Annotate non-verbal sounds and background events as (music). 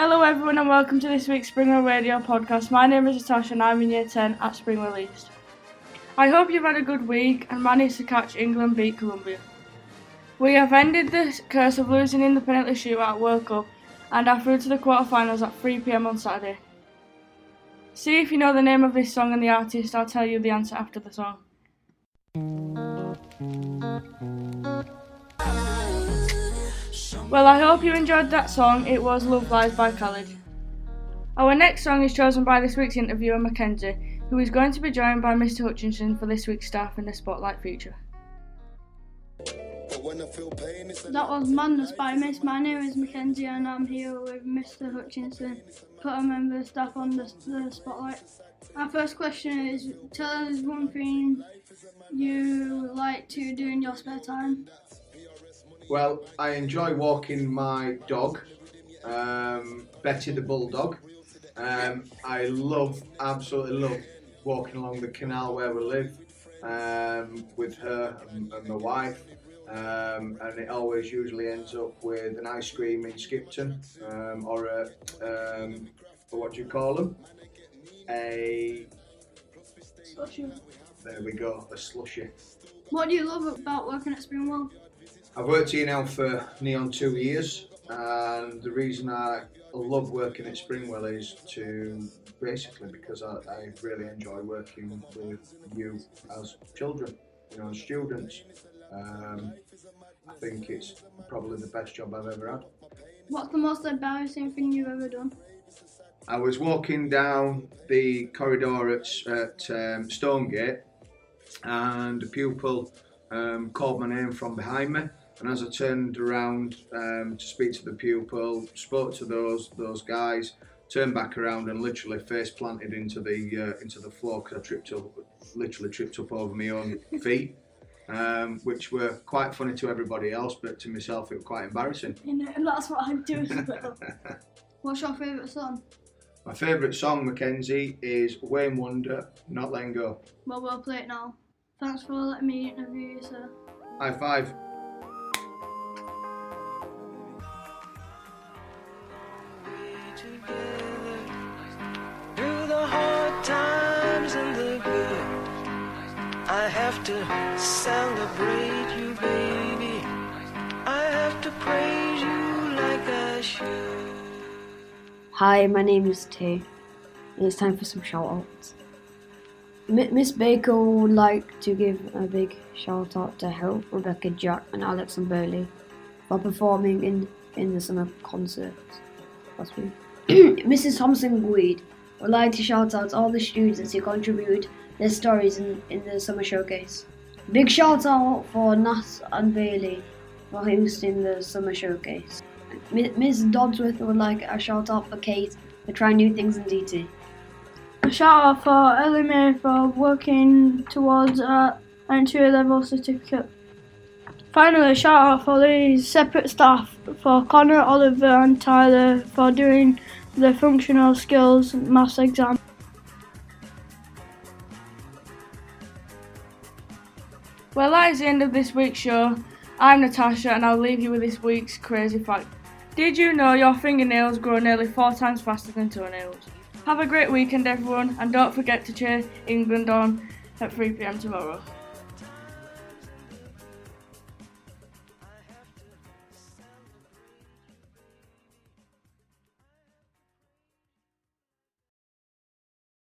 Hello, everyone, and welcome to this week's Springwell Radio podcast. My name is Natasha, and I'm in year 10 at Springwell East. I hope you've had a good week and managed to catch England beat Colombia. We have ended the curse of losing in the penalty shootout at World Cup and are through to the quarterfinals at 3pm on Saturday. See if you know the name of this song and the artist, I'll tell you the answer after the song. Well, I hope you enjoyed that song. It was Love Lies by Khalid. Our next song is chosen by this week's interviewer, Mackenzie, who is going to be joined by Mr. Hutchinson for this week's staff in the Spotlight feature. That was Madness by Muse. My name is Mackenzie and I'm here with Mr. Hutchinson, put a member of staff on the, the spotlight. Our first question is tell us one thing you like to do in your spare time. Well, I enjoy walking my dog, um, Betty the Bulldog. Um, I love, absolutely love walking along the canal where we live um, with her and, and my wife. Um, and it always usually ends up with an ice cream in Skipton um, or a, um, what do you call them? A, slushy. there we go, a slushy. What do you love about working at Springwell? I've worked here now for near on two years, and the reason I love working at Springwell is to basically because I, I really enjoy working with you as children, you know, as students. Um, I think it's probably the best job I've ever had. What's the most embarrassing thing you've ever done? I was walking down the corridor at, at um, Stonegate, and a pupil um, called my name from behind me. And as I turned around um, to speak to the pupil, spoke to those those guys, turned back around and literally face planted into the uh, into the floor because I tripped up, literally tripped up over my own (laughs) feet, um, which were quite funny to everybody else, but to myself it was quite embarrassing. You know, and that's what I'm doing. (laughs) What's your favourite song? My favourite song, Mackenzie, is Wayne Wonder, Not Letting Go. Well, we'll play it now. Thanks for letting me interview you, sir. High five. Through the hard times and the good, I have to celebrate you, baby. I have to praise you like I should. Hi, my name is Tay, and it's time for some shout outs. Miss Baker would like to give a big shout out to Hope, Rebecca, Jack, and Alex and Burley for performing in, in the summer concert last week. (clears throat) Mrs. Thompson Guide would like to shout out all the students who contributed their stories in, in the summer showcase. Big shout out for Nat and Bailey for hosting the summer showcase. Ms. Dodsworth would like a shout out for Kate for trying new things in DT. A shout out for Ellie Mae for working towards an entry level certificate. Finally, a shout out for the separate staff for Connor, Oliver, and Tyler for doing the functional skills maths exam. Well, that is the end of this week's show. I'm Natasha, and I'll leave you with this week's crazy fact. Did you know your fingernails grow nearly four times faster than toenails? Have a great weekend, everyone, and don't forget to cheer England on at 3pm tomorrow.